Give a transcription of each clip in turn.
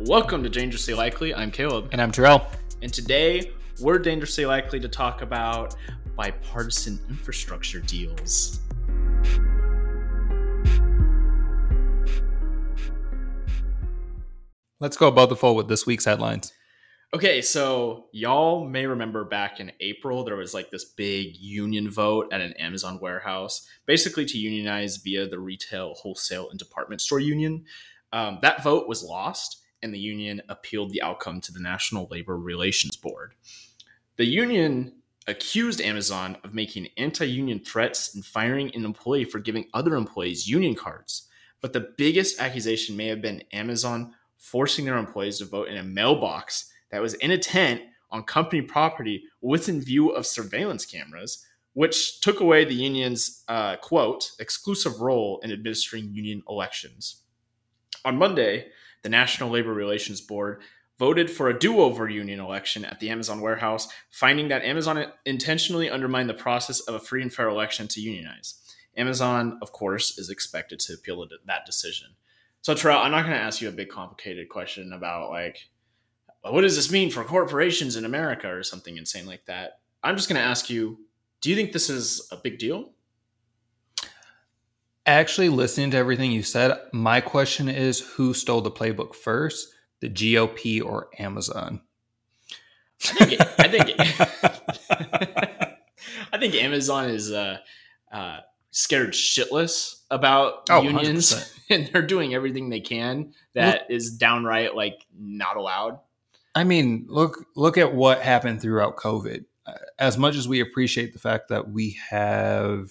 Welcome to Dangerously Likely. I'm Caleb. And I'm Terrell. And today we're dangerously likely to talk about bipartisan infrastructure deals. Let's go above the fold with this week's headlines. Okay, so y'all may remember back in April, there was like this big union vote at an Amazon warehouse, basically to unionize via the retail, wholesale, and department store union. Um, that vote was lost, and the union appealed the outcome to the National Labor Relations Board. The union accused Amazon of making anti union threats and firing an employee for giving other employees union cards. But the biggest accusation may have been Amazon forcing their employees to vote in a mailbox that was in a tent on company property within view of surveillance cameras, which took away the union's uh, quote exclusive role in administering union elections. On Monday, the National Labor Relations Board voted for a do over union election at the Amazon warehouse, finding that Amazon intentionally undermined the process of a free and fair election to unionize. Amazon, of course, is expected to appeal that decision. So, Terrell, I'm not going to ask you a big complicated question about like, what does this mean for corporations in America or something insane like that. I'm just going to ask you, do you think this is a big deal? Actually, listening to everything you said, my question is who stole the playbook first, the GOP or Amazon? I think, it, I think, it, I think Amazon is uh, uh, scared shitless about oh, unions 100%. and they're doing everything they can that is downright like not allowed. I mean, look look at what happened throughout COVID. As much as we appreciate the fact that we have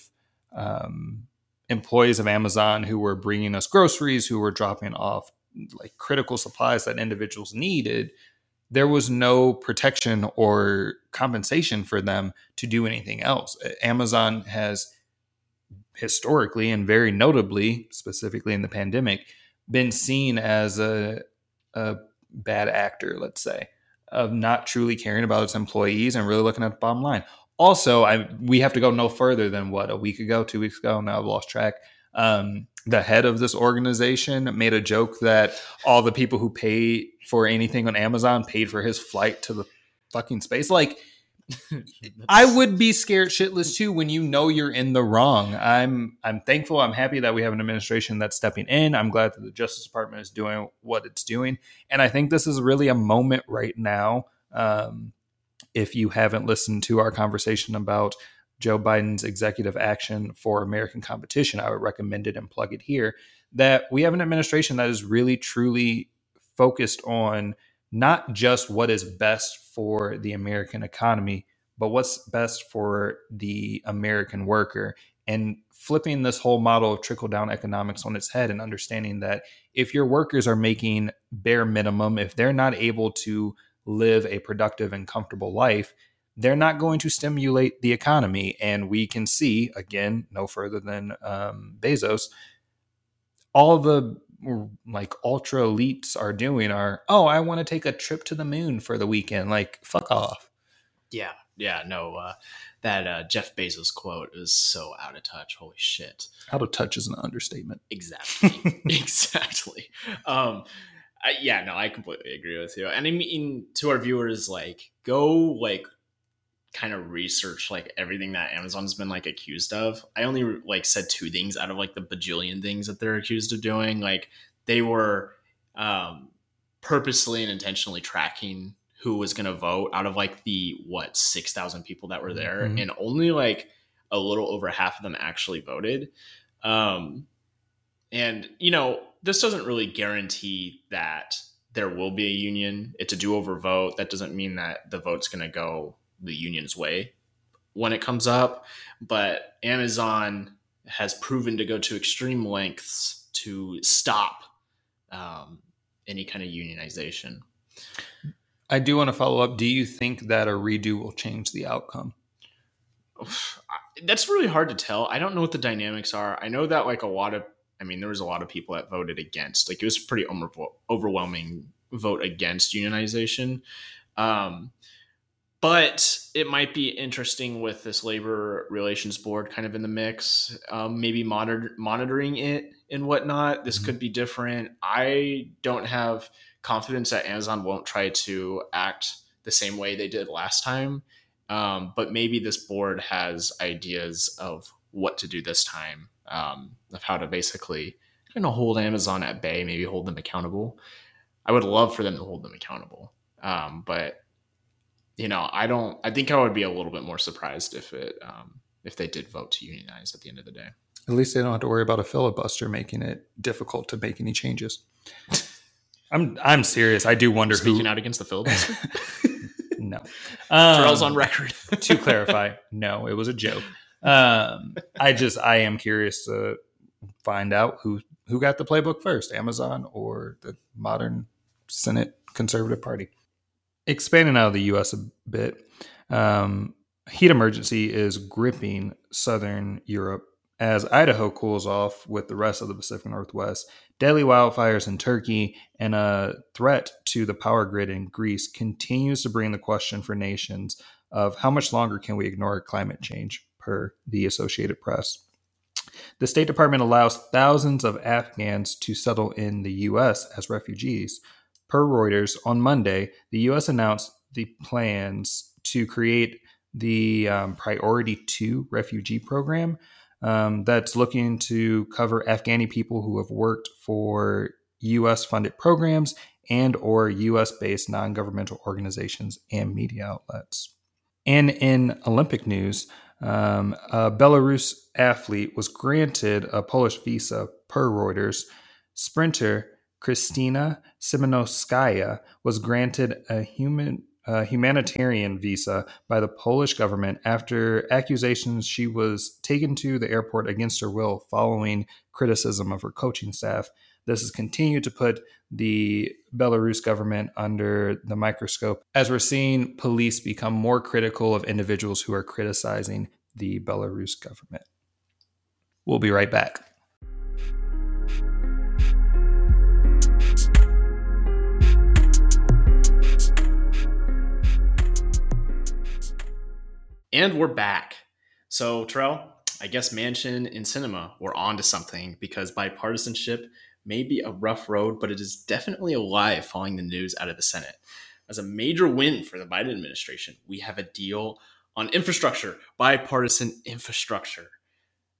um, employees of Amazon who were bringing us groceries, who were dropping off like critical supplies that individuals needed, there was no protection or compensation for them to do anything else. Amazon has historically and very notably, specifically in the pandemic, been seen as a, a bad actor, let's say, of not truly caring about its employees and really looking at the bottom line. Also, I we have to go no further than what a week ago, two weeks ago. Now I've lost track. Um, the head of this organization made a joke that all the people who pay for anything on Amazon paid for his flight to the fucking space. Like I would be scared shitless too when you know you're in the wrong. I'm I'm thankful. I'm happy that we have an administration that's stepping in. I'm glad that the Justice Department is doing what it's doing, and I think this is really a moment right now. Um, if you haven't listened to our conversation about Joe Biden's executive action for American competition, I would recommend it and plug it here. That we have an administration that is really truly focused on not just what is best for the American economy, but what's best for the American worker. And flipping this whole model of trickle down economics on its head and understanding that if your workers are making bare minimum, if they're not able to live a productive and comfortable life, they're not going to stimulate the economy. And we can see, again, no further than um, Bezos, all the like ultra elites are doing are oh i want to take a trip to the moon for the weekend like fuck off. Yeah yeah no uh, that uh, jeff bezos quote is so out of touch holy shit. Out of touch is an understatement. Exactly exactly. Um I, yeah no i completely agree with you and i mean to our viewers like go like kind of research like everything that Amazon's been like accused of. I only like said two things out of like the bajillion things that they're accused of doing. Like they were um, purposely and intentionally tracking who was going to vote out of like the what 6,000 people that were there mm-hmm. and only like a little over half of them actually voted. Um, and you know, this doesn't really guarantee that there will be a union. It's a do-over vote. That doesn't mean that the vote's going to go the union's way when it comes up. But Amazon has proven to go to extreme lengths to stop um, any kind of unionization. I do want to follow up. Do you think that a redo will change the outcome? That's really hard to tell. I don't know what the dynamics are. I know that like a lot of, I mean, there was a lot of people that voted against. Like it was a pretty overwhelming vote against unionization. Um, but it might be interesting with this labor relations board kind of in the mix, um, maybe monitor, monitoring it and whatnot. This Mhm. could be different. I don't have confidence that Amazon won't try to act the same way they did last time. Um, but maybe this board has ideas of what to do this time, um, of how to basically kind of hold Amazon at bay, maybe hold them accountable. I would love for them to hold them accountable. Um, but you know, I don't. I think I would be a little bit more surprised if it um, if they did vote to unionize at the end of the day. At least they don't have to worry about a filibuster making it difficult to make any changes. I'm I'm serious. I do wonder Speaking who. out against the filibuster, No, Terrell's Um, on record. to clarify, no, it was a joke. Um, I just I am curious to find out who who got the playbook first, Amazon or the modern Senate Conservative Party. Expanding out of the U.S. a bit, um, heat emergency is gripping southern Europe as Idaho cools off with the rest of the Pacific Northwest. Deadly wildfires in Turkey and a threat to the power grid in Greece continues to bring the question for nations of how much longer can we ignore climate change, per the Associated Press. The State Department allows thousands of Afghans to settle in the U.S. as refugees. Per Reuters, on Monday, the U.S. announced the plans to create the um, Priority 2 refugee program um, that's looking to cover Afghani people who have worked for U.S. funded programs and or U.S. based non-governmental organizations and media outlets. And in Olympic news, um, a Belarus athlete was granted a Polish visa per Reuters. Sprinter Kristina Tsimanouskaya was granted a human a humanitarian visa by the Polish government after accusations she was taken to the airport against her will following criticism of her coaching staff. This has continued to put the Belarus government under the microscope as we're seeing police become more critical of individuals who are criticizing the Belarus government. We'll be right back. And we're back. So, Terrell, I guess Manchin and Sinema were on to something because bipartisanship may be a rough road, but it is definitely alive following the news out of the Senate. As a major win for the Biden administration, we have a deal on infrastructure, bipartisan infrastructure.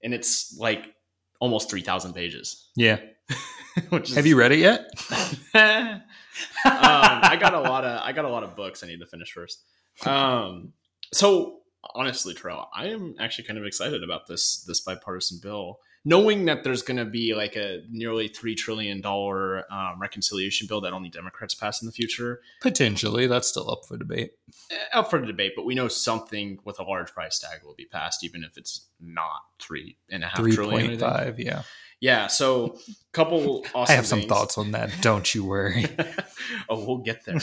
And it's like almost 3,000 pages. Yeah. Is, Have you read it yet? um, I got a lot of I got a lot of books I need to finish first. Um, so honestly, Terrell, I am actually kind of excited about this this bipartisan bill, knowing that there's going to be like a nearly three trillion dollar um, reconciliation bill that only Democrats pass in the future. Potentially. That's still up for debate. Eh, Up for debate, but we know something with a large price tag will be passed, even if it's not three and a half trillion. I think. 3.5, yeah. Yeah. So, couple. Awesome I have some things. thoughts on that. Don't you worry. oh, we'll get there.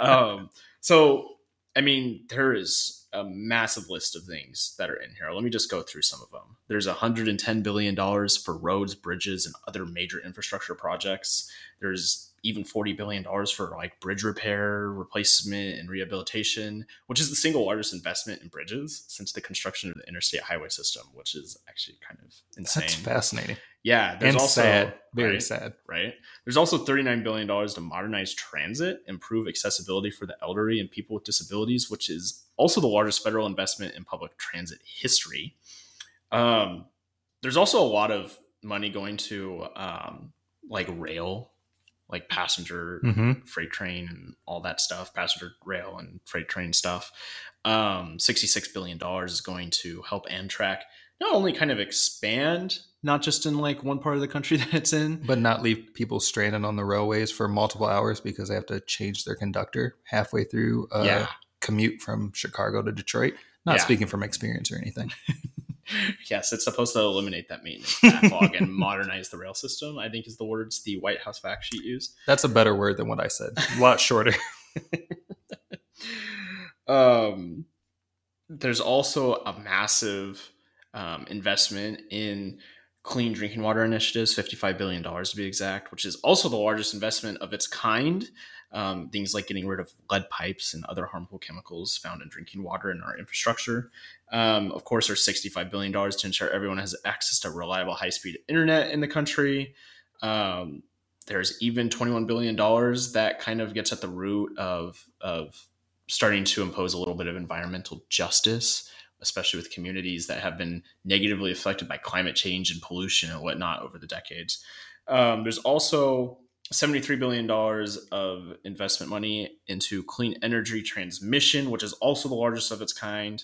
um, so, I mean, there is a massive list of things that are in here. Let me just go through some of them. There's 110 billion dollars for roads, bridges, and other major infrastructure projects. There's even 40 billion dollars for like bridge repair, replacement, and rehabilitation, which is the single largest investment in bridges since the construction of the interstate highway system, which is actually kind of insane. That's fascinating. Yeah, there's and also sad. Very right? sad. right? There's also $39 billion to modernize transit, improve accessibility for the elderly and people with disabilities, which is also the largest federal investment in public transit history. Um, there's also a lot of money going to um, like rail, like passenger hmm freight train and all that stuff, passenger rail and freight train stuff. Um, $66 billion is going to help Amtrak not only kind of expand, not just in like one part of the country that it's in, But not leave people stranded on the railways for multiple hours because they have to change their conductor halfway through a yeah. commute from Chicago to Detroit. Not Yeah. speaking from experience or anything. yes, it's supposed to eliminate that maintenance backlog and modernize the rail system. I think is the words the White House fact sheet used. That's a better word than what I said. A lot shorter. Um, there's also a massive um, investment in clean drinking water initiatives, $55 billion to be exact, which is also the largest investment of its kind. Um, things like getting rid of lead pipes and other harmful chemicals found in drinking water in our infrastructure. Um, of course, there's $65 billion to ensure everyone has access to reliable high speed internet in the country. Um, there's even $21 billion that kind of gets at the root of, of starting to impose a little bit of environmental justice especially with communities that have been negatively affected by climate change and pollution and whatnot over the decades. Um, there's also $73 billion of investment money into clean energy transmission, which is also the largest of its kind.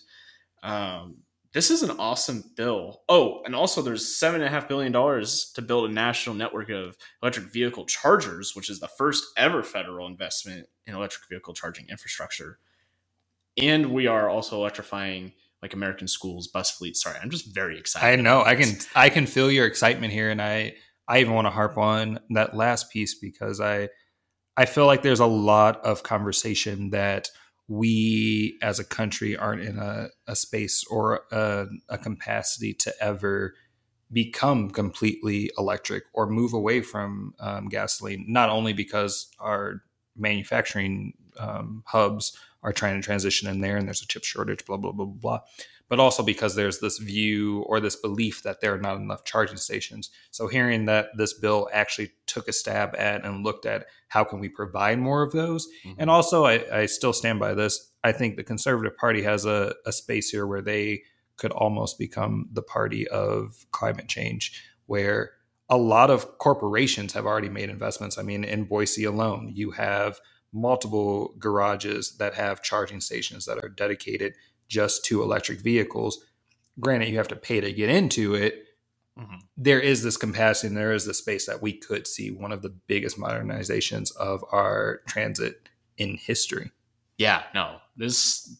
Um, this is an awesome bill. Oh, and also there's seven and a half billion dollars to build a national network of electric vehicle chargers, which is the first ever federal investment in electric vehicle charging infrastructure. And we are also electrifying like American schools, bus Fleet. Sorry, I'm just very excited. I know. I can I can feel your excitement here, and I I even want to harp on that last piece because I I feel like there's a lot of conversation that we as a country aren't in a, a space or a, a capacity to ever become completely electric or move away from um, gasoline. Not only because our manufacturing um, hubs are trying to transition in there and there's a chip shortage, blah, blah, blah, blah, blah. But also because there's this view or this belief that there are not enough charging stations. So hearing that this bill actually took a stab at and looked at how can we provide more of those. Mm-hmm. And also I, I, still stand by this. I think the Conservative Party has a, a space here where they could almost become the party of climate change, where a lot of corporations have already made investments. I mean, in Boise alone, you have multiple garages that have charging stations that are dedicated just to electric vehicles. Granted, you have to pay to get into it. Mm-hmm. There is this capacity and there is the space that we could see one of the biggest modernizations of our transit in history. Yeah, no, this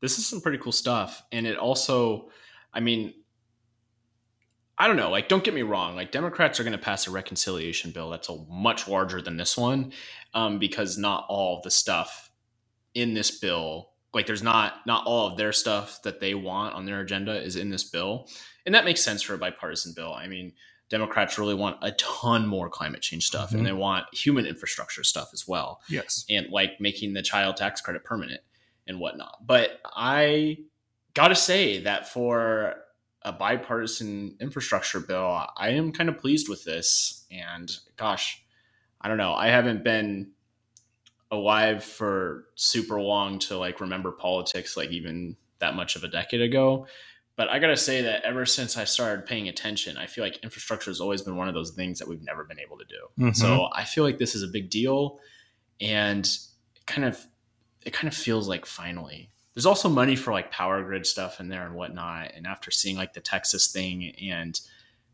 this is some pretty cool stuff, and it also, I mean, I don't know. Like, don't get me wrong. Like, Democrats are going to pass a reconciliation bill that's a much larger than this one, um, because not all the stuff in this bill, like, there's not not all of their stuff that they want on their agenda is in this bill, and that makes sense for a bipartisan bill. I mean, Democrats really want a ton more climate change stuff, mm-hmm. and they want human infrastructure stuff as well. Yes, and like making the child tax credit permanent and whatnot. But I gotta say that for a bipartisan infrastructure bill, I am kind of pleased with this. And gosh, I don't know. I haven't been alive for super long to like remember politics like even that much of a decade ago. But I gotta say that ever since I started paying attention, I feel like infrastructure has always been one of those things that we've never been able to do. Mm-hmm. So I feel like this is a big deal, and kind of it kind of feels like finally there's also money for like power grid stuff in there and whatnot. And after seeing like the Texas thing, and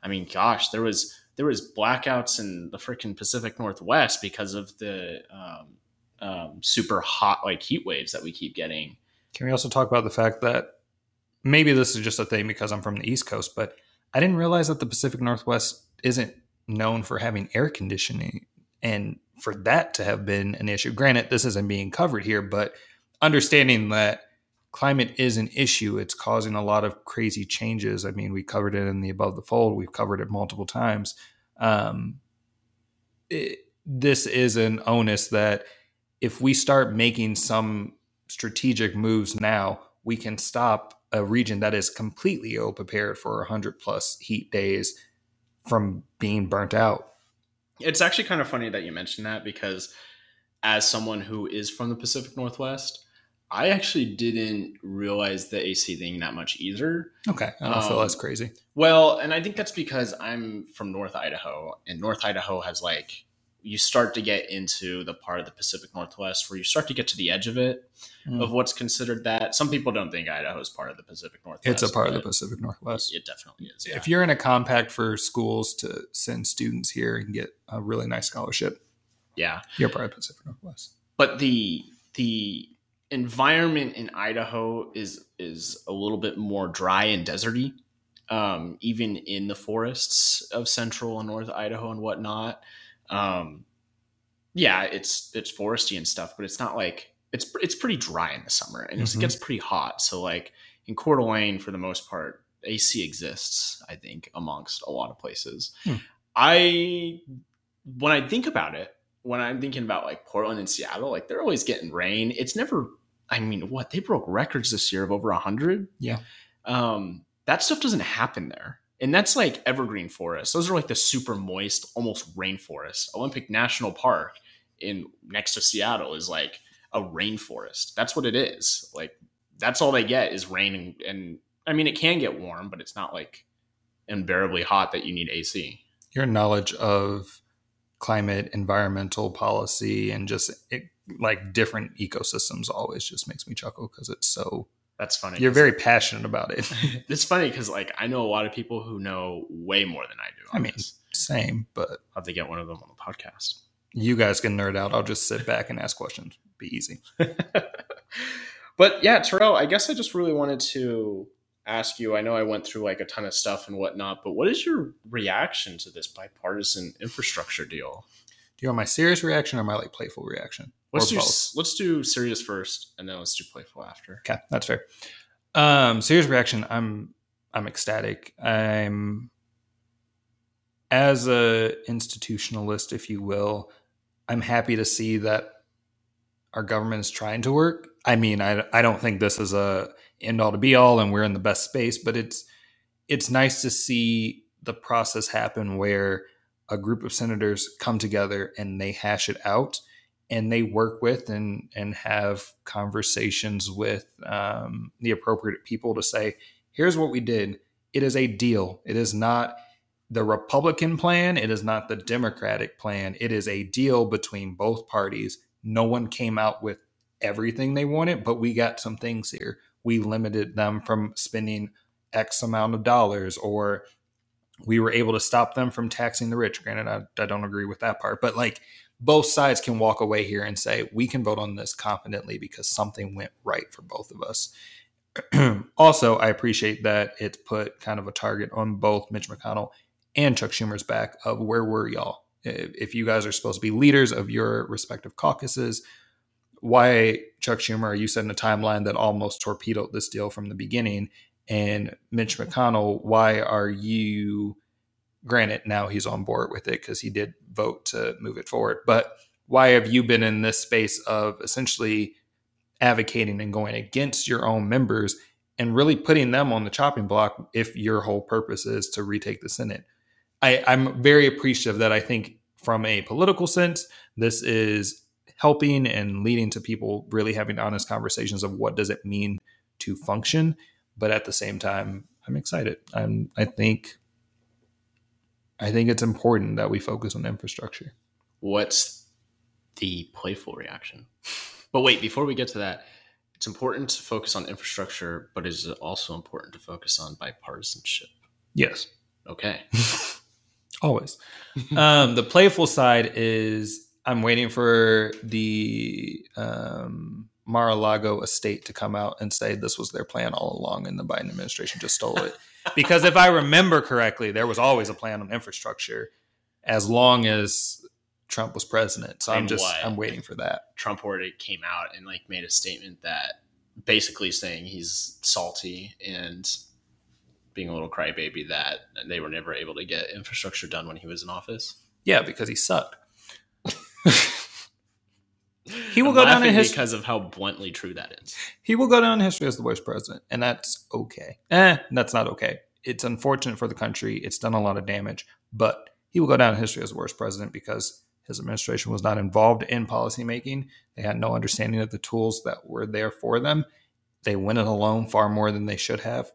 I mean, gosh, there was there was blackouts in the freaking Pacific Northwest because of the um, um, super hot like heat waves that we keep getting. Can we also talk about the fact that maybe this is just a thing because I'm from the East Coast, but I didn't realize that the Pacific Northwest isn't known for having air conditioning, and for that to have been an issue. Granted, this isn't being covered here, but understanding that climate is an issue. It's causing a lot of crazy changes. I mean, we covered it in the above the fold. We've covered it multiple times. Um, it, this is an onus that if we start making some strategic moves now, we can stop a region that is completely ill prepared for 100 plus heat days from being burnt out. It's actually kind of funny that you mentioned that because as someone who is from the Pacific Northwest, I actually didn't realize the AC thing that much either. Okay, I don't um, feel as crazy. Well, and I think that's because I'm from North Idaho, and North Idaho has like you start to get into the part of the Pacific Northwest where you start to get to the edge of it, mm. of what's considered that. Some people don't think Idaho is part of the Pacific Northwest. It's a part of the Pacific Northwest. It definitely is. Yeah. If you're in a compact for schools to send students here and get a really nice scholarship, yeah, you're part of the Pacific Northwest. But the the environment in Idaho is is a little bit more dry and deserty. Um, even in the forests of central and north Idaho and whatnot. Um, yeah, it's it's foresty and stuff, but it's not like it's it's pretty dry in the summer and mm-hmm. it gets pretty hot. So like in Coeur d'Alene, for the most part, AC exists. I think amongst a lot of places. Hmm. I when I think about it, when I'm thinking about like Portland and Seattle, like they're always getting rain. It's never. I mean, what they broke records this year of over a hundred. Yeah. Um, that stuff doesn't happen there. And that's like evergreen forest. Those are like the super moist, almost rainforest. Olympic National Park in next to Seattle is like a rainforest. That's what it is. Like that's all they get is rain and, and I mean it can get warm, but it's not like unbearably hot that you need AC. Your knowledge of climate, environmental policy, and just it, like different ecosystems always just makes me chuckle because it's so. That's funny. You're very passionate about it. it's funny because like I know a lot of people who know way more than I do. I mean, this. Same, but I'll have to get one of them on the podcast. you guys can nerd out. I'll just sit back and ask questions. Be easy. but yeah, Terrell, I guess I just really wanted to ask you. I know I went through like a ton of stuff and whatnot, but what is your reaction to this bipartisan infrastructure deal? Do you want my serious reaction or my like playful reaction? Let's do both? let's do serious first, and then let's do playful after. Okay, that's fair. Um, serious reaction. I'm I'm ecstatic. I'm as a institutionalist, if you will. I'm happy to see that our government is trying to work. I mean, I I don't think this is a end all to be all, and we're in the best space, but it's it's nice to see the process happen where a group of senators come together and they hash it out and they work with and and have conversations with um, the appropriate people to say, here's what we did. It is a deal. It is not the Republican plan. It is not the Democratic plan. It is a deal between both parties. No one came out with everything they wanted, but we got some things here. We limited them from spending X amount of dollars, or we were able to stop them from taxing the rich. Granted, I, I don't agree with that part, but like both sides can walk away here and say we can vote on this confidently because something went right for both of us. also, I appreciate that it's put kind of a target on both Mitch McConnell and Chuck Schumer's back of where were y'all? If if you guys are supposed to be leaders of your respective caucuses, why Chuck Schumer you setting a timeline that almost torpedoed this deal from the beginning? And Mitch McConnell, why are you granted now he's on board with it because he did vote to move it forward but why have you been in this space of essentially advocating and going against your own members and really putting them on the chopping block if your whole purpose is to retake the senate I, i'm very appreciative that i think from a political sense this is helping and leading to people really having honest conversations of what does it mean to function but at the same time i'm excited i'm i think I think it's important that we focus on infrastructure. What's the playful reaction? But wait, before we get to that, it's important to focus on infrastructure, but is it also important to focus on bipartisanship? Yes, Okay. always. um, the playful side is I'm waiting for the um, Mar-a-Lago estate to come out and say this was their plan all along, and the Biden administration just stole it. because if I remember correctly, there was always a plan on infrastructure as long as Trump was president. So I'm just what? I'm waiting for that. Trump already came out and like made a statement that basically saying he's salty and being a little crybaby that they were never able to get infrastructure done when he was in office. Yeah, because he sucked. he will I'm go down in history. because of how bluntly true that is. He will go down in history as the worst president, and that's okay. Eh, that's not okay. It's unfortunate for the country. It's done a lot of damage, but he will go down in history as the worst president because his administration was not involved in policymaking. They had no understanding of the tools that were there for them. They went it alone far more than they should have.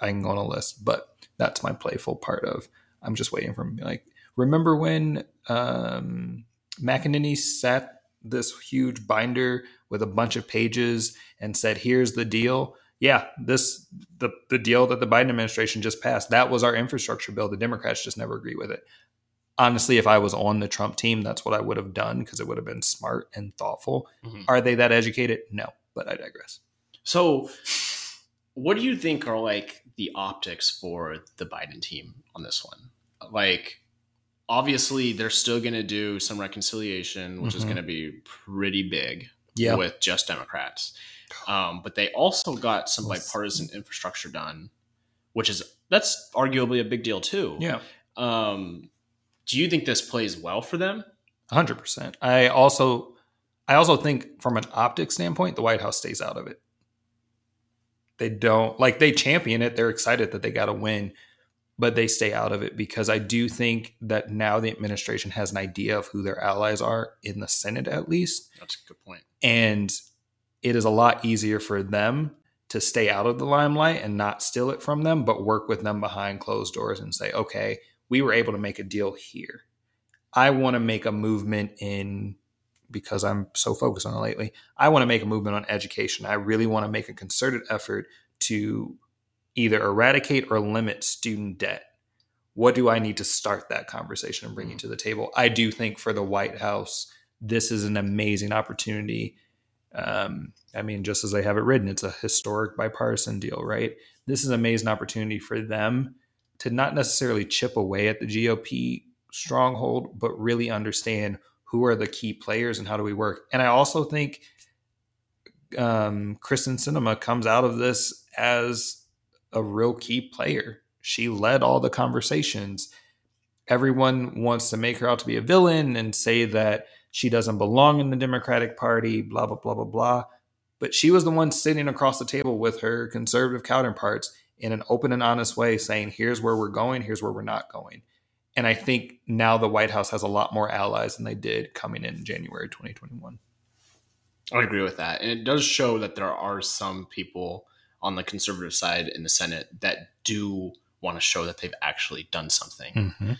I can go on a list, but that's my playful part of. I'm just waiting for him to be like, remember when um, McEnany sat this huge binder with a bunch of pages and said, "Here's the deal." Yeah, this the the deal that the Biden administration just passed. That was our infrastructure bill. The Democrats just never agree with it. Honestly, if I was on the Trump team, that's what I would have done because it would have been smart and thoughtful. Mhm. Are they that educated? No, but I digress. So, what do you think are like the optics for the Biden team on this one? Like, obviously, they're still going to do some reconciliation, which is Mhm. going to be pretty big Yeah, with just Democrats. Um, but they also got some bipartisan infrastructure done which is that's arguably a big deal too. Yeah. Um, do you think this plays well for them? Hundred percent. I also, I also think from an optic standpoint, the White House stays out of it. They don't like they champion it. They're excited that they got a win, but they stay out of it because I do think that now the administration has an idea of who their allies are in the Senate, at least. That's a good point. And it is a lot easier for them to stay out of the limelight and not steal it from them, but work with them behind closed doors and say, okay, we were able to make a deal here. I want to make a movement in because I'm so focused on it lately. I want to make a movement on education. I really want to make a concerted effort to either eradicate or limit student debt. What do I need to start that conversation and bring mm-hmm. it to the table? I do think for the White House, this is an amazing opportunity. Um, I mean, just as they have it written, it's a historic bipartisan deal, right? This is an amazing opportunity for them to not necessarily chip away at the GOP stronghold, but really understand who are the key players and how do we work. And I also think um, Kyrsten Sinema comes out of this as a real key player. She led all the conversations. Everyone wants to make her out to be a villain and say that she doesn't belong in the Democratic Party, blah, blah, blah, blah, blah. But she was the one sitting across the table with her conservative counterparts in an open and honest way, saying, here's where we're going, here's where we're not going. And I think now the White House has a lot more allies than they did coming in January 2021. I agree with that. And it does show that there are some people on the conservative side in the Senate that do want to show that they've actually done something. Mm-hmm.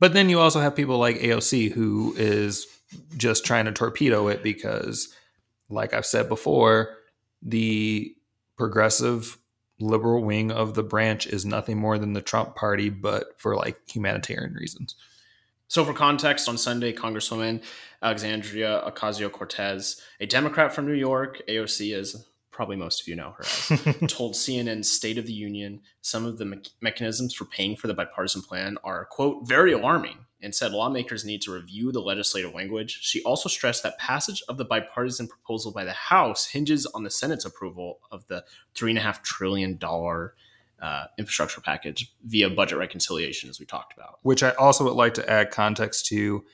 But then you also have people like AOC who is just trying to torpedo it because, like I've said before, the progressive liberal wing of the branch is nothing more than the Trump party, but for like humanitarian reasons. So, for context, on Sunday, Congresswoman Alexandria Ocasio Cortez, a Democrat from New York, AOC, as probably most of you know her as, told CNN's State of the Union some of the me- mechanisms for paying for the bipartisan plan are, quote, very alarming and said lawmakers need to review the legislative language. She also stressed that passage of the bipartisan proposal by the House hinges on the Senate's approval of the $3.5 trillion uh, infrastructure package via budget reconciliation, as we talked about. Which I also would like to add context to.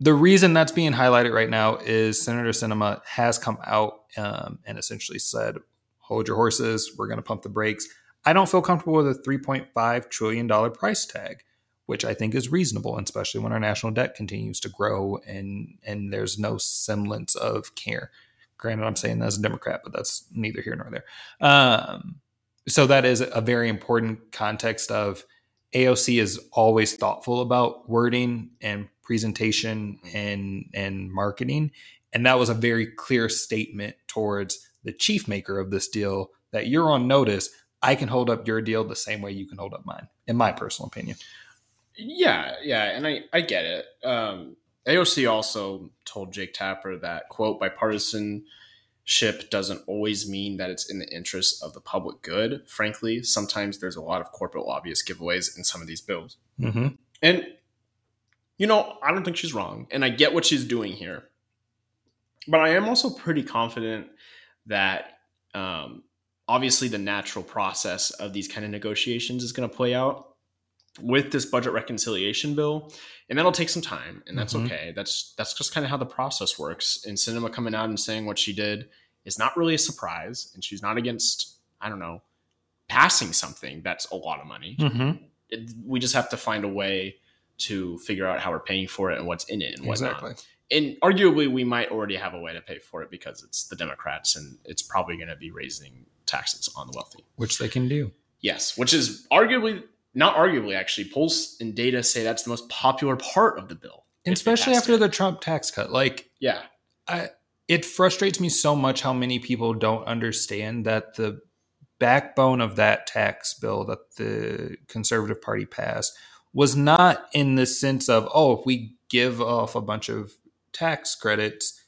The reason that's being highlighted right now is Senator Sinema has come out um, and essentially said, hold your horses, we're going to pump the brakes. I don't feel comfortable with a $3.5 trillion price tag which I think is reasonable, especially when our national debt continues to grow and and there's no semblance of care. Granted, I'm saying that as a Democrat, but that's neither here nor there. Um, so that is a very important context of AOC is always thoughtful about wording and presentation and and marketing, and that was a very clear statement towards the chief maker of this deal that you're on notice. I can hold up your deal the same way you can hold up mine, in my personal opinion. Yeah, yeah, and I I get it. Um, AOC also told Jake Tapper that quote bipartisanship doesn't always mean that it's in the interest of the public good. Frankly, sometimes there's a lot of corporate lobbyist giveaways in some of these bills, mm-hmm. and you know I don't think she's wrong, and I get what she's doing here, but I am also pretty confident that. Um, obviously, the natural process of these kind of negotiations is going to play out with this budget reconciliation bill and that'll take some time and that's mm-hmm. okay that's that's just kind of how the process works and Sinema coming out and saying what she did is not really a surprise and she's not against i don't know passing something that's a lot of money mm-hmm. it, we just have to find a way to figure out how we're paying for it and what's in it and whatnot. Exactly. and arguably we might already have a way to pay for it because it's the democrats and it's probably going to be raising taxes on the wealthy. Which they can do. Yes which is arguably not arguably actually polls and data say that's the most popular part of the bill. Especially after it. the trump tax cut like yeah. I, it frustrates me so much how many people don't understand that the backbone of that tax bill that the conservative party passed was not in the sense of oh if we give off a bunch of tax credits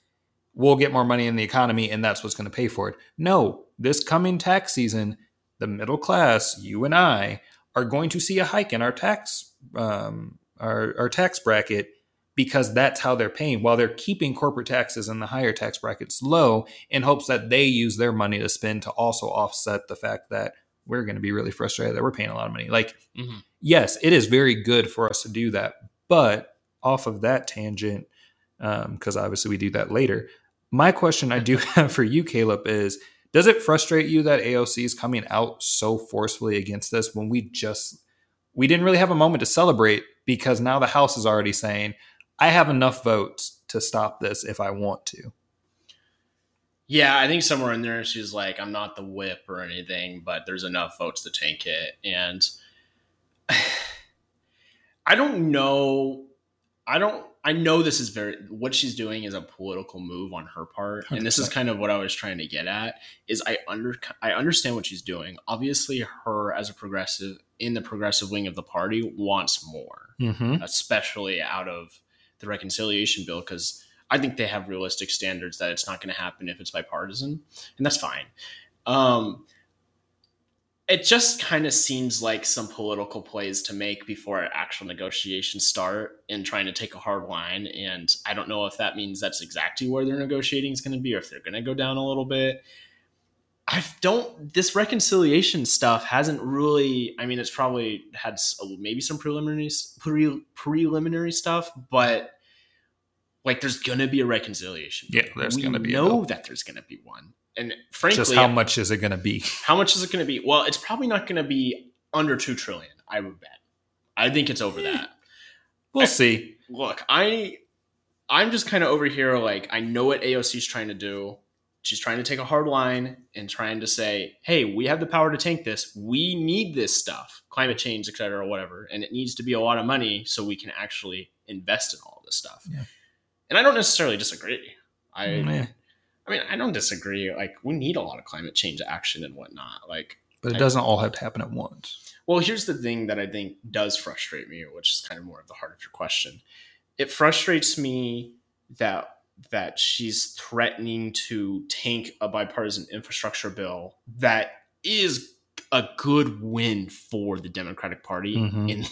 we'll get more money in the economy and that's what's going to pay for it no this coming tax season the middle class you and i are going to see a hike in our tax um, our, our tax bracket because that's how they're paying while they're keeping corporate taxes in the higher tax brackets low in hopes that they use their money to spend to also offset the fact that we're going to be really frustrated that we're paying a lot of money. Like, Mhm. Yes, it is very good for us to do that. But off of that tangent, um, because obviously we do that later, my question I do have for you, Caleb, is does it frustrate you that AOC is coming out so forcefully against this when we just we didn't really have a moment to celebrate because now the House is already saying, I have enough votes to stop this if I want to. Yeah, I think somewhere in there she's like, I'm not the whip or anything, but there's enough votes to tank it. And I don't know. I don't. I know this is very. What she's doing is a political move on her part, and this is kind of what I was trying to get at. Is I under I understand what she's doing. Obviously, her as a progressive in the progressive wing of the party wants more Mm-hmm. especially out of the reconciliation bill, because I think they have realistic standards that it's not going to happen if it's bipartisan, and that's fine. Um, it just kind of seems like some political plays to make before actual negotiations start and trying to take a hard line. And I don't know if that means that's exactly where their negotiating is going to be or if they're going to go down a little bit. I don't. This reconciliation stuff hasn't really. I mean, it's probably had maybe some preliminary pre, preliminary stuff, but like, there's gonna be a reconciliation. Yeah, there's gonna be a know bill. that there's gonna be one, and frankly, Just how much is it going to be? how much is it gonna be? Well, it's probably not gonna be under two trillion. I would bet. I think it's over hmm. that. We'll I- see. Look, I, I'm just kind of over here. Like, I know what AOC is trying to do. She's trying to take a hard line and trying to say, "Hey, we have the power to tank this. We need this stuff, climate change, et cetera, or whatever, and it needs to be a lot of money so we can actually invest in all this stuff." Yeah. And I don't necessarily disagree. I, mm, Meh. I mean, I don't disagree. Like, we need a lot of climate change action and whatnot. Like, But it doesn't all have to happen at once. well, here's the thing that I think does frustrate me, which is kind of more of the heart of your question. It frustrates me that that she's threatening to tank a bipartisan infrastructure bill that is a good win for the Democratic Party. Mhm. And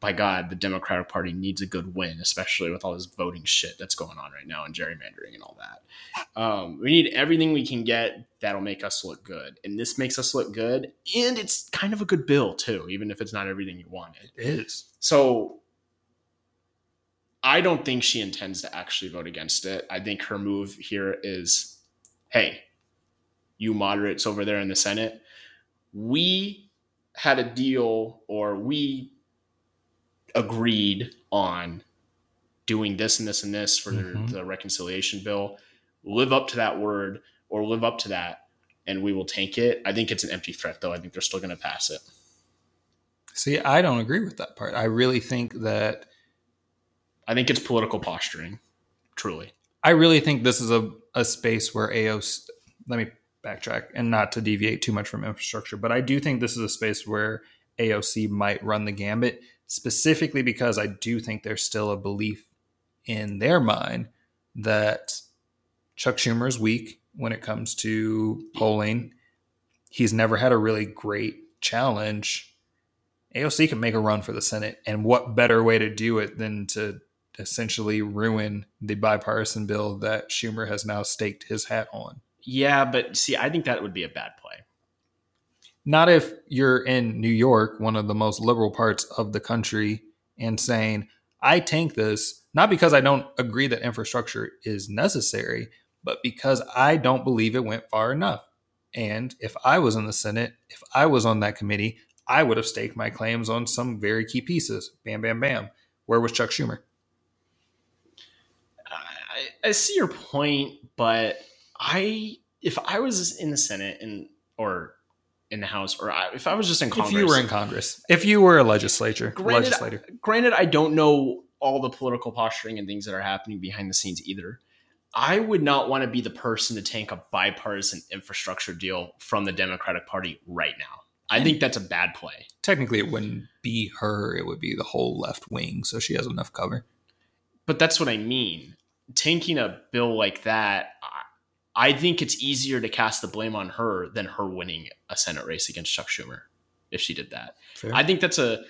by God, the Democratic Party needs a good win, especially with all this voting shit that's going on right now and gerrymandering and all that. Um, we need everything we can get that'll make us look good, and this makes us look good, and it's kind of a good bill too, even if it's not everything you wanted. It is. So I don't think she intends to actually vote against it. I think her move here is, hey, you moderates over there in the Senate, we had a deal or we agreed on doing this and this and this for Mhm. the, the reconciliation bill. Live up to that word or live up to that, and we will tank it. I think it's an empty threat, though. I think they're still going to pass it. See, I don't agree with that part. I really think that I think it's political posturing, truly. I really think this is a, a space where AOC, let me backtrack and not to deviate too much from infrastructure, but I do think this is a space where AOC might run the gambit, specifically because I do think there's still a belief in their mind that Chuck Schumer is weak when it comes to polling. He's never had a really great challenge. AOC can make a run for the Senate, and what better way to do it than to essentially ruin the bipartisan bill that Schumer has now staked his hat on. Yeah, but see, I think that would be a bad play. Not if you're in New York, one of the most liberal parts of the country, and saying, I tank this, not because I don't agree that infrastructure is necessary, but because I don't believe it went far enough. And if I was in the Senate, if I was on that committee, I would have staked my claims on some very key pieces. Bam, bam, bam. Where was Chuck Schumer? I, I see your point, but I, if I was in the Senate and or in the House, or I, if I was just in Congress, If you were in Congress, if you were a legislature, Granted, legislator, granted, I don't know all the political posturing and things that are happening behind the scenes either. I would not want to be the person to tank a bipartisan infrastructure deal from the Democratic Party right now. I think that's a bad play. technically it wouldn't be her; it would be the whole left wing. So she has enough cover. But that's what I mean. Tanking a bill like that, I think it's easier to cast the blame on her than her winning a Senate race against Chuck Schumer if she did that. Fair. I think that's a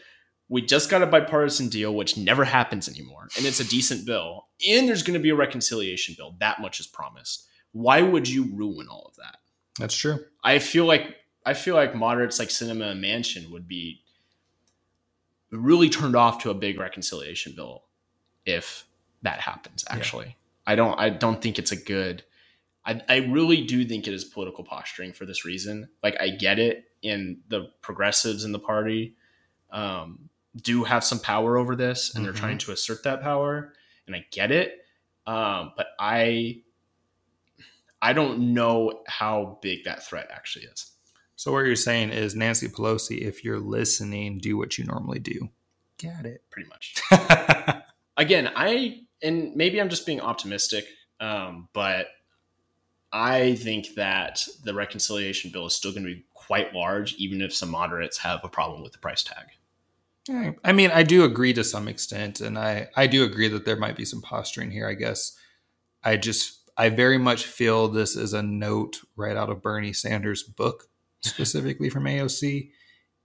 we just got a bipartisan deal, which never happens anymore, and it's a decent bill. And there's going to be a reconciliation bill. That much is promised. Why would you ruin all of that? That's true. I feel like I feel like moderates like Sinema and Manchin would be really turned off to a big reconciliation bill if that happens. Actually, yeah. I don't. I don't think it's a good. I, I really do think it is political posturing for this reason. Like I get it, in the progressives in the party um, do have some power over this, and mm-hmm. they're trying to assert that power, and I get it. Um, but I I don't know how big that threat actually is. So what you're saying is Nancy Pelosi, if you're listening, do what you normally do. Got it. Pretty much. Again, I and maybe I'm just being optimistic, um, but I think that the reconciliation bill is still going to be quite large, even if some moderates have a problem with the price tag. I mean, I do agree to some extent, and I I do agree that there might be some posturing here. I guess I just I very much feel this is a note right out of Bernie Sanders' book, specifically from AOC.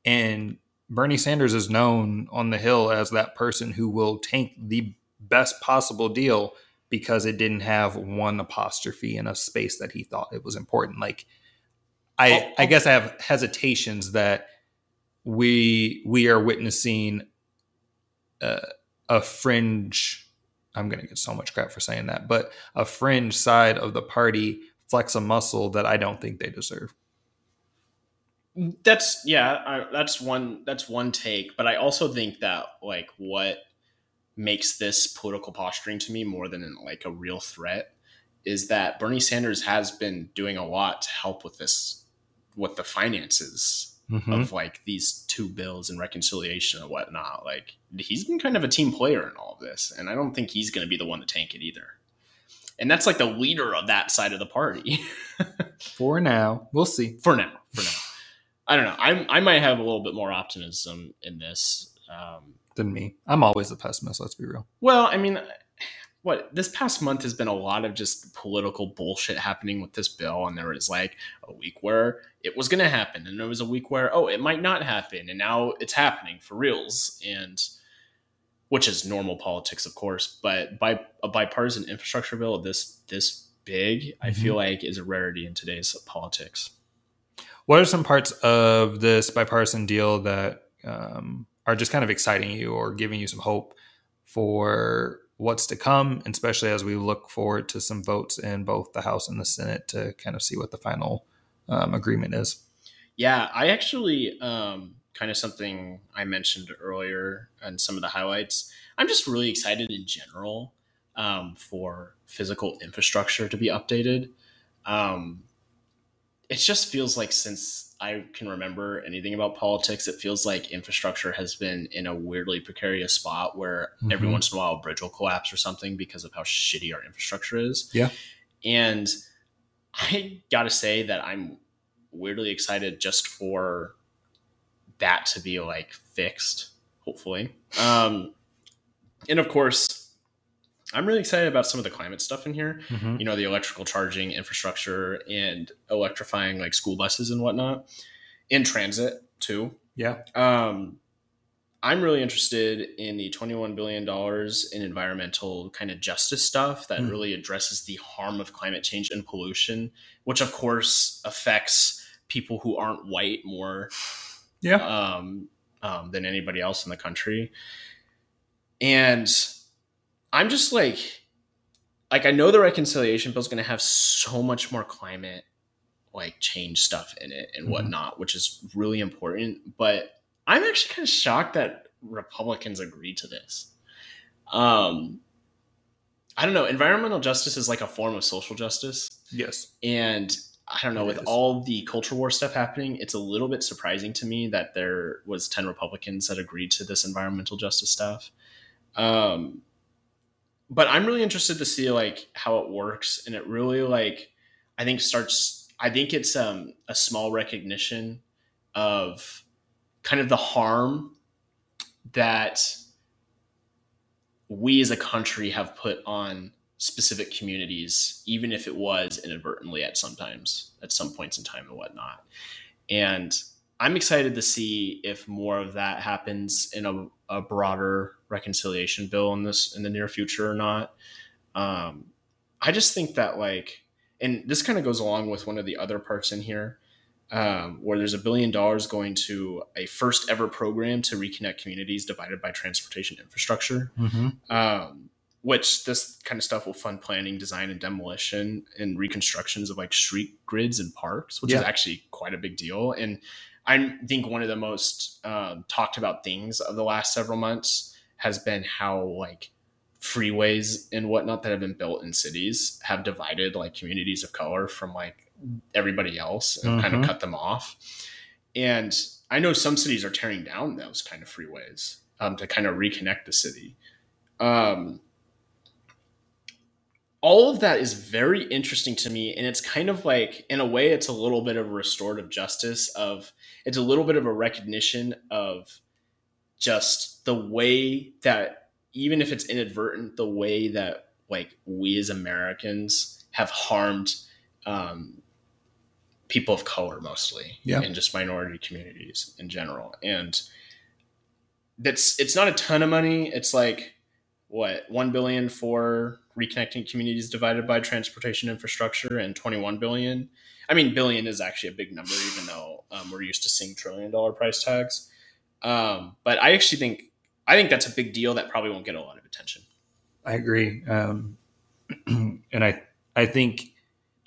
And Bernie Sanders is known on the Hill as that person who will tank the best possible deal because it didn't have one apostrophe in a space that he thought it was important. Like, I, oh, oh. I guess I have hesitations that we we are witnessing uh, a fringe I'm going to get so much crap for saying that, but a fringe side of the party flex a muscle that I don't think they deserve. That's yeah, I, that's one that's one take, but I also think that like what makes this political posturing to me more than like a real threat is that Bernie Sanders has been doing a lot to help with this with the finances mm-hmm. of like these two bills and reconciliation and whatnot. Like he's been kind of a team player in all of this, and I don't think he's going to be the one to tank it either. And that's like the leader of that side of the party. for now, we'll see. For now, for now, I don't know. I I might have a little bit more optimism in this um, than me. I'm always a pessimist. Let's be real. Well, I mean, what this past month has been a lot of just political bullshit happening with this bill and there was like a week where it was going to happen and there was a week where oh it might not happen and now it's happening for reals and which is normal politics of course but by a bipartisan infrastructure bill this this big mm-hmm. i feel like is a rarity in today's politics what are some parts of this bipartisan deal that um, are just kind of exciting you or giving you some hope for what's to come, especially as we look forward to some votes in both the House and the Senate to kind of see what the final um, agreement is. Yeah, I actually um, kind of something I mentioned earlier and some of the highlights. I'm just really excited in general um, for physical infrastructure to be updated. Um, it just feels like since I can remember anything about politics, it feels like infrastructure has been in a weirdly precarious spot where mm-hmm. every once in a while a bridge will collapse or something because of how shitty our infrastructure is. Yeah. And I got to say that I'm weirdly excited just for that to be like fixed, hopefully. Um, and of course, I'm really excited about some of the climate stuff in here. Mm-hmm. You know, the electrical charging infrastructure and electrifying like school buses and whatnot in transit too. Yeah. Um, I'm really interested in the $21 billion in environmental kind of justice stuff that mm. really addresses the harm of climate change and pollution, which of course affects people who aren't white more yeah. um, um, than anybody else in the country. And I'm just like, like I know the reconciliation bill is going to have so much more climate like change stuff in it and mm-hmm. whatnot, which is really important. But I'm actually kind of shocked that Republicans agreed to this. Um, I don't know. Environmental justice is like a form of social justice. Yes. And I don't know, it with is. all the culture war stuff happening, it's a little bit surprising to me that there was 10 Republicans that agreed to this environmental justice stuff. Um, but I'm really interested to see like how it works, and it really like I think starts. I think it's um, a small recognition of kind of the harm that we as a country have put on specific communities, even if it was inadvertently at sometimes at some points in time and whatnot. And I'm excited to see if more of that happens in a, a broader reconciliation bill in this in the near future or not. Um, I just think that like, and this kind of goes along with one of the other parts in here. um, where there's a billion dollars going to a first ever program to reconnect communities divided by transportation infrastructure. Mm-hmm. Um, which this kind of stuff will fund planning, design, and demolition and reconstructions of like street grids and parks, which Yeah. is actually quite a big deal. And I think one of the most um, talked about things of the last several months has been how like freeways and whatnot that have been built in cities have divided like communities of color from like everybody else and kind of Mhm. cut them off. And I know some cities are tearing down those kind of freeways um, to kind of reconnect the city. Um, all of that is very interesting to me and it's kind of like in a way it's a little bit of restorative justice of it's a little bit of a recognition of just the way that even if it's inadvertent the way that like we as americans have harmed um, people of color mostly Yeah. and just minority communities in general. And that's it's not a ton of money. It's like what 1 billion for reconnecting communities divided by transportation infrastructure and 21 billion? I mean billion is actually a big number even though um, we're used to seeing trillion dollar price tags um, but i actually think i think that's a big deal that probably won't get a lot of attention I agree, um, and I I think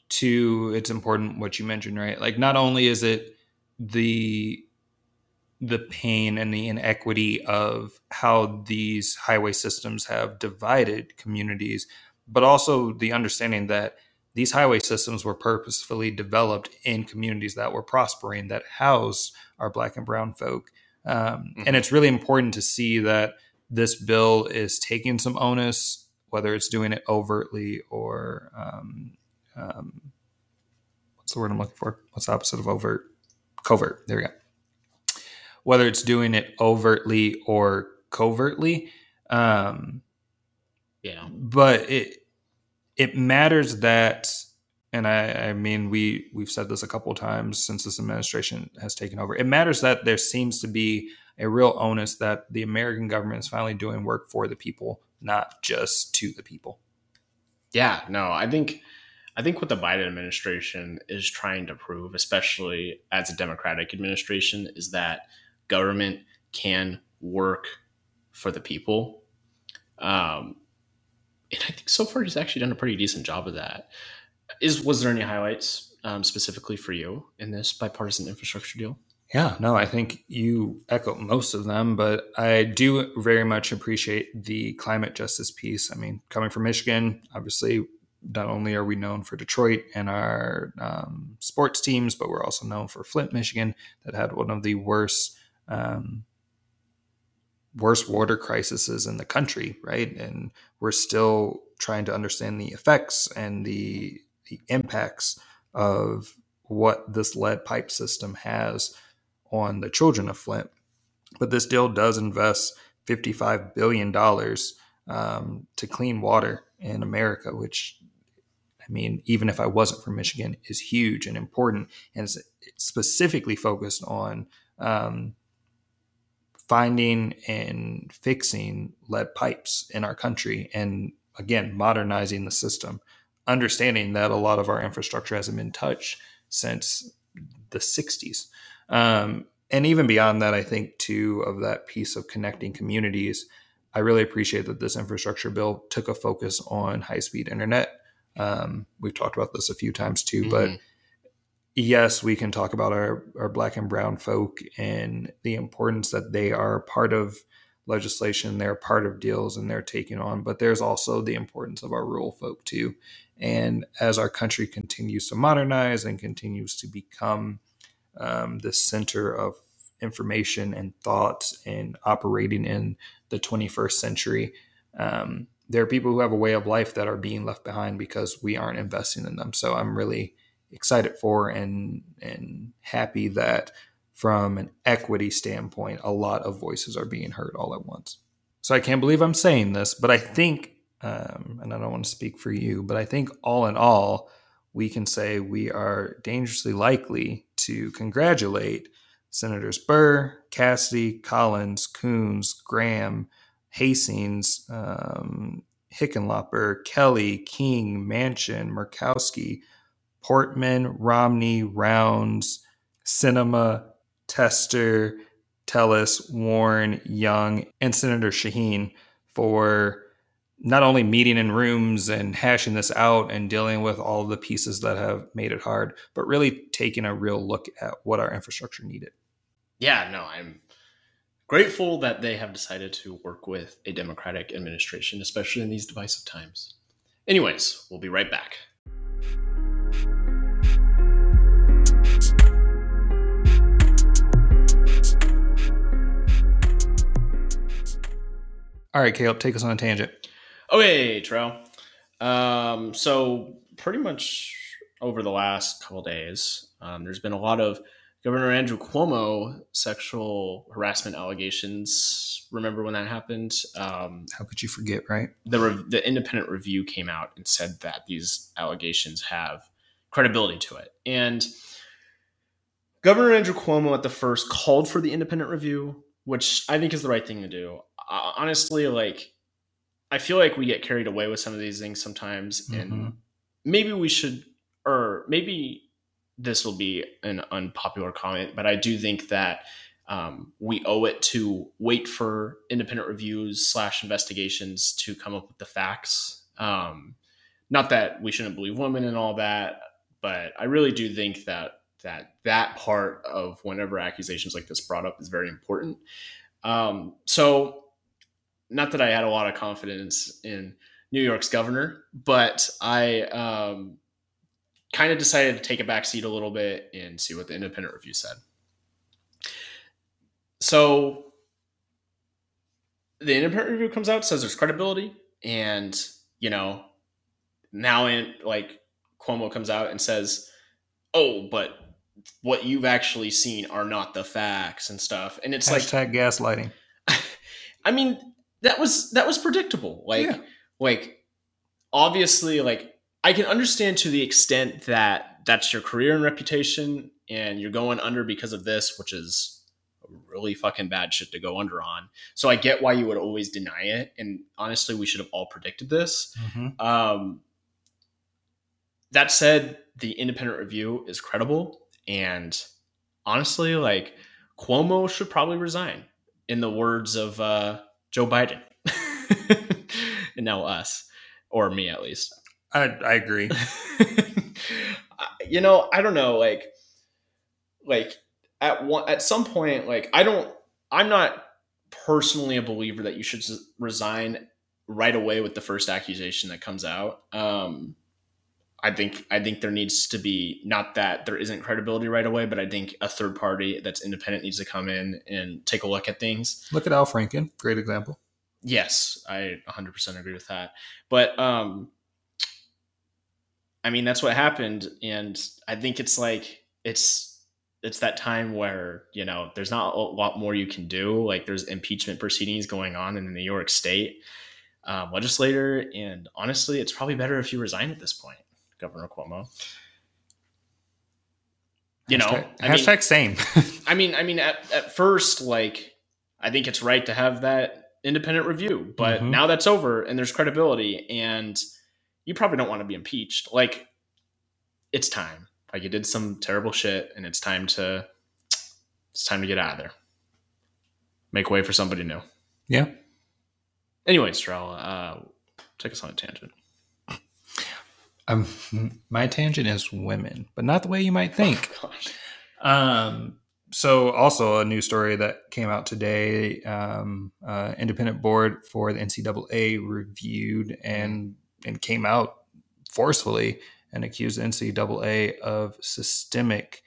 too it's important what you mentioned, right? Like not only is it the the pain and the inequity of how these highway systems have divided communities, but also the understanding that these highway systems were purposefully developed in communities that were prospering, that house our black and brown folk. Um, Mhm. And it's really important to see that this bill is taking some onus, whether it's doing it overtly or um, um, what's the word I'm looking for? What's the opposite of overt? Covert. There we go. Whether it's doing it overtly or covertly, um, yeah but it it matters that and I, I mean we we've said this a couple of times since this administration has taken over it matters that there seems to be a real onus that the american government is finally doing work for the people not just to the people Yeah, no, I think I think what the Biden administration is trying to prove, especially as a Democratic administration, is that government can work for the people. Um, and I think so far he's actually done a pretty decent job of that. Is was there any highlights um, specifically for you in this bipartisan infrastructure deal? Yeah, no, I think you echo most of them, but I do very much appreciate the climate justice piece. I mean, coming from Michigan, obviously, not only are we known for Detroit and our um, sports teams, but we're also known for Flint, Michigan, that had one of the worst um, worst water crises in the country, right? And we're still trying to understand the effects and the the impacts of what this lead pipe system has on the children of Flint. But this deal does invest $55 billion um, to clean water in America, which, I mean, even if I wasn't from Michigan, is huge and important and is specifically focused on um, finding and fixing lead pipes in our country and, again, modernizing the system. Understanding that a lot of our infrastructure hasn't been touched since the 60s. Um, and even beyond that, I think too of that piece of connecting communities. I really appreciate that this infrastructure bill took a focus on high speed internet. Um, we've talked about this a few times too, but Mhm. yes, we can talk about our, our black and brown folk and the importance that they are part of legislation, they're part of deals and they're taking on, but there's also the importance of our rural folk too. And as our country continues to modernize and continues to become um, the center of information and thought and operating in the 21st century, um, there are people who have a way of life that are being left behind because we aren't investing in them. So I'm really excited for and and happy that from an equity standpoint, a lot of voices are being heard all at once. So I can't believe I'm saying this, but I think, um, and I don't want to speak for you, but I think all in all, we can say we are dangerously likely to congratulate Senators Burr, Cassidy, Collins, Coons, Graham, Hastings, um, Hickenlooper, Kelly, King, Manchin, Murkowski, Portman, Romney, Rounds, Sinema, Tester, Tillis, Warner, Young, and Senator Shaheen for not only meeting in rooms and hashing this out and dealing with all the pieces that have made it hard, but really taking a real look at what our infrastructure needed. Yeah, no, I'm grateful that they have decided to work with a Democratic administration, especially in these divisive times. Anyways, we'll be right back. All right, Caleb, take us on a tangent. Okay, Terrell. Um, so pretty much over the last couple days, um, there's been a lot of Governor Andrew Cuomo sexual harassment allegations. Remember when that happened? Um, How could you forget, right? the re- the independent review came out and said that these allegations have credibility to it, and Governor Andrew Cuomo at the first called for the independent review, which I think is the right thing to do. Honestly, like I feel like we get carried away with some of these things sometimes, and Mhm. maybe we should, or maybe this will be an unpopular comment, but I do think that um, we owe it to wait for independent reviews slash investigations to come up with the facts. Um, not that we shouldn't believe women and all that, but I really do think that that that part of whenever accusations like this brought up is very important. Um, so, not that I had a lot of confidence in New York's governor, but I um, kind of decided to take a back seat a little bit and see what the independent review said. So the independent review comes out, says there's credibility, and you know, now in like Cuomo comes out and says, "Oh, but what you've actually seen are not the facts and stuff," and it's like gaslighting. I mean, that was that was predictable. Like Yeah. like obviously like I can understand to the extent that that's your career and reputation and you're going under because of this, which is really fucking bad shit to go under on. So I get why you would always deny it and honestly we should have all predicted this. Mhm. Um, that said, the independent review is credible, and honestly, like Cuomo should probably resign, in the words of uh, Joe Biden, and now us, or me at least. I, I agree. you know, I don't know, like, like at one at some point, like I don't, I'm not personally a believer that you should resign right away with the first accusation that comes out. Um, I think I think there needs to be not that there isn't credibility right away, but I think a third party that's independent needs to come in and take a look at things. Look at Al Franken. Great example. Yes, I 100% agree with that. But um I mean that's what happened and I think it's like it's it's that time where, you know, there's not a lot more you can do. Like there's impeachment proceedings going on in the New York state um, legislator and honestly, it's probably better if you resign at this point, Governor Cuomo. You know, hashtag, I mean- hashtag same. I mean, I mean, at, at first, like, I think it's right to have that independent review, but Mhm. now that's over and there's credibility, and you probably don't want to be impeached. Like, it's time. Like, you did some terrible shit, and it's time to, it's time to get out of there. Make way for somebody new. Yeah. Anyways, Terrell, uh, take us on a tangent. Um, my tangent is women, but not the way you might think. Oh. Um, so also a new story that came out today. Um, uh, independent board for the NCAA reviewed and and came out forcefully and accused the NCAA of systemic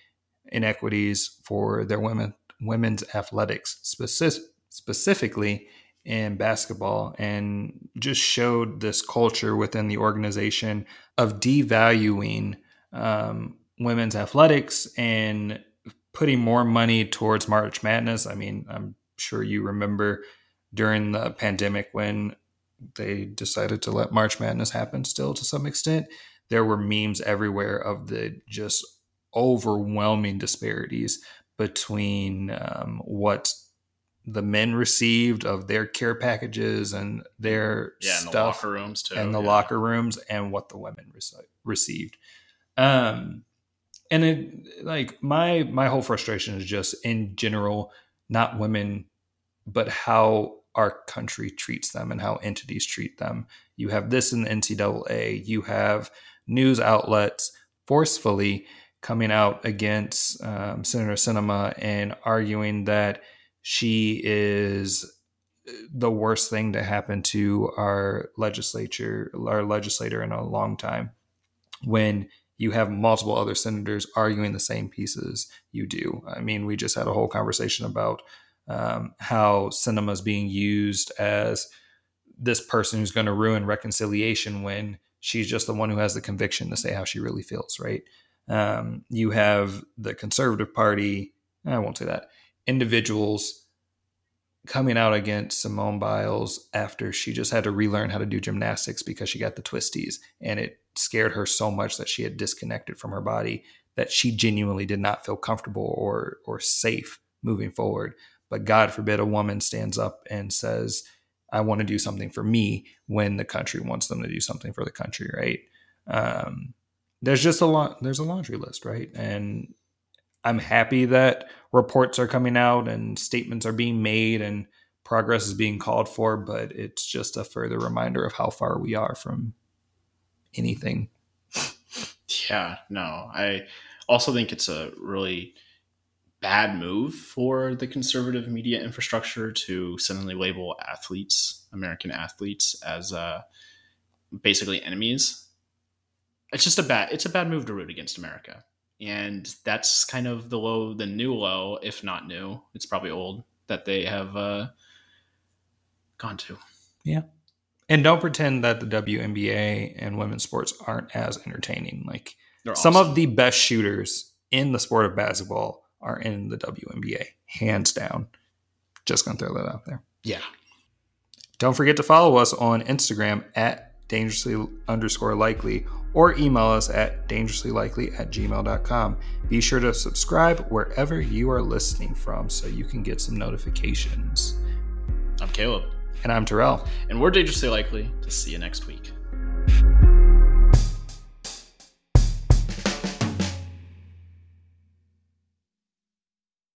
inequities for their women women's athletics, specific, specifically in basketball, and just showed this culture within the organization of devaluing um, women's athletics and putting more money towards March Madness. I mean, I'm sure you remember during the pandemic when they decided to let March Madness happen still to some extent. There were memes everywhere of the just overwhelming disparities between um, what the men received of their care packages and their Yeah, in the locker rooms, too. and the yeah. locker rooms and what the women rece- received. Um, and it like my my whole frustration is just in general not women but how our country treats them and how entities treat them you have this in the ncaa you have news outlets forcefully coming out against um, senator sinema and arguing that she is the worst thing to happen to our legislature our legislator in a long time when you have multiple other senators arguing the same pieces you do. I mean, we just had a whole conversation about um, how Sinema is being used as this person who's going to ruin reconciliation when she's just the one who has the conviction to say how she really feels, right? Um, you have the Conservative Party, I won't say that, individuals coming out against Simone Biles after she just had to relearn how to do gymnastics because she got the twisties and it scared her so much that she had disconnected from her body that she genuinely did not feel comfortable or or safe moving forward. But God forbid a woman stands up and says, I want to do something for me when the country wants them to do something for the country, right? Um, there's just a lot there's a laundry list, right? And I'm happy that reports are coming out and statements are being made and progress is being called for, but it's just a further reminder of how far we are from anything. Yeah, no. I also think it's a really bad move for the conservative media infrastructure to suddenly label athletes, American athletes, as uh, basically enemies. It's just a bad. It's a bad move to root against America, and that's kind of the low, the new low, if not new. It's probably old that they have uh, gone to. Yeah, and don't pretend that the WNBA and women's sports aren't as entertaining. Like They're some awesome. of the best shooters in the sport of basketball are in the WNBA, hands down. Just gonna throw that out there. Yeah. Don't forget to follow us on Instagram at dangerously underscore likely or email us at dangerouslylikely at gmail.com. Be sure to subscribe wherever you are listening from so you can get some notifications. I'm Caleb. And I'm Terrell. And we're dangerously likely to see you next week.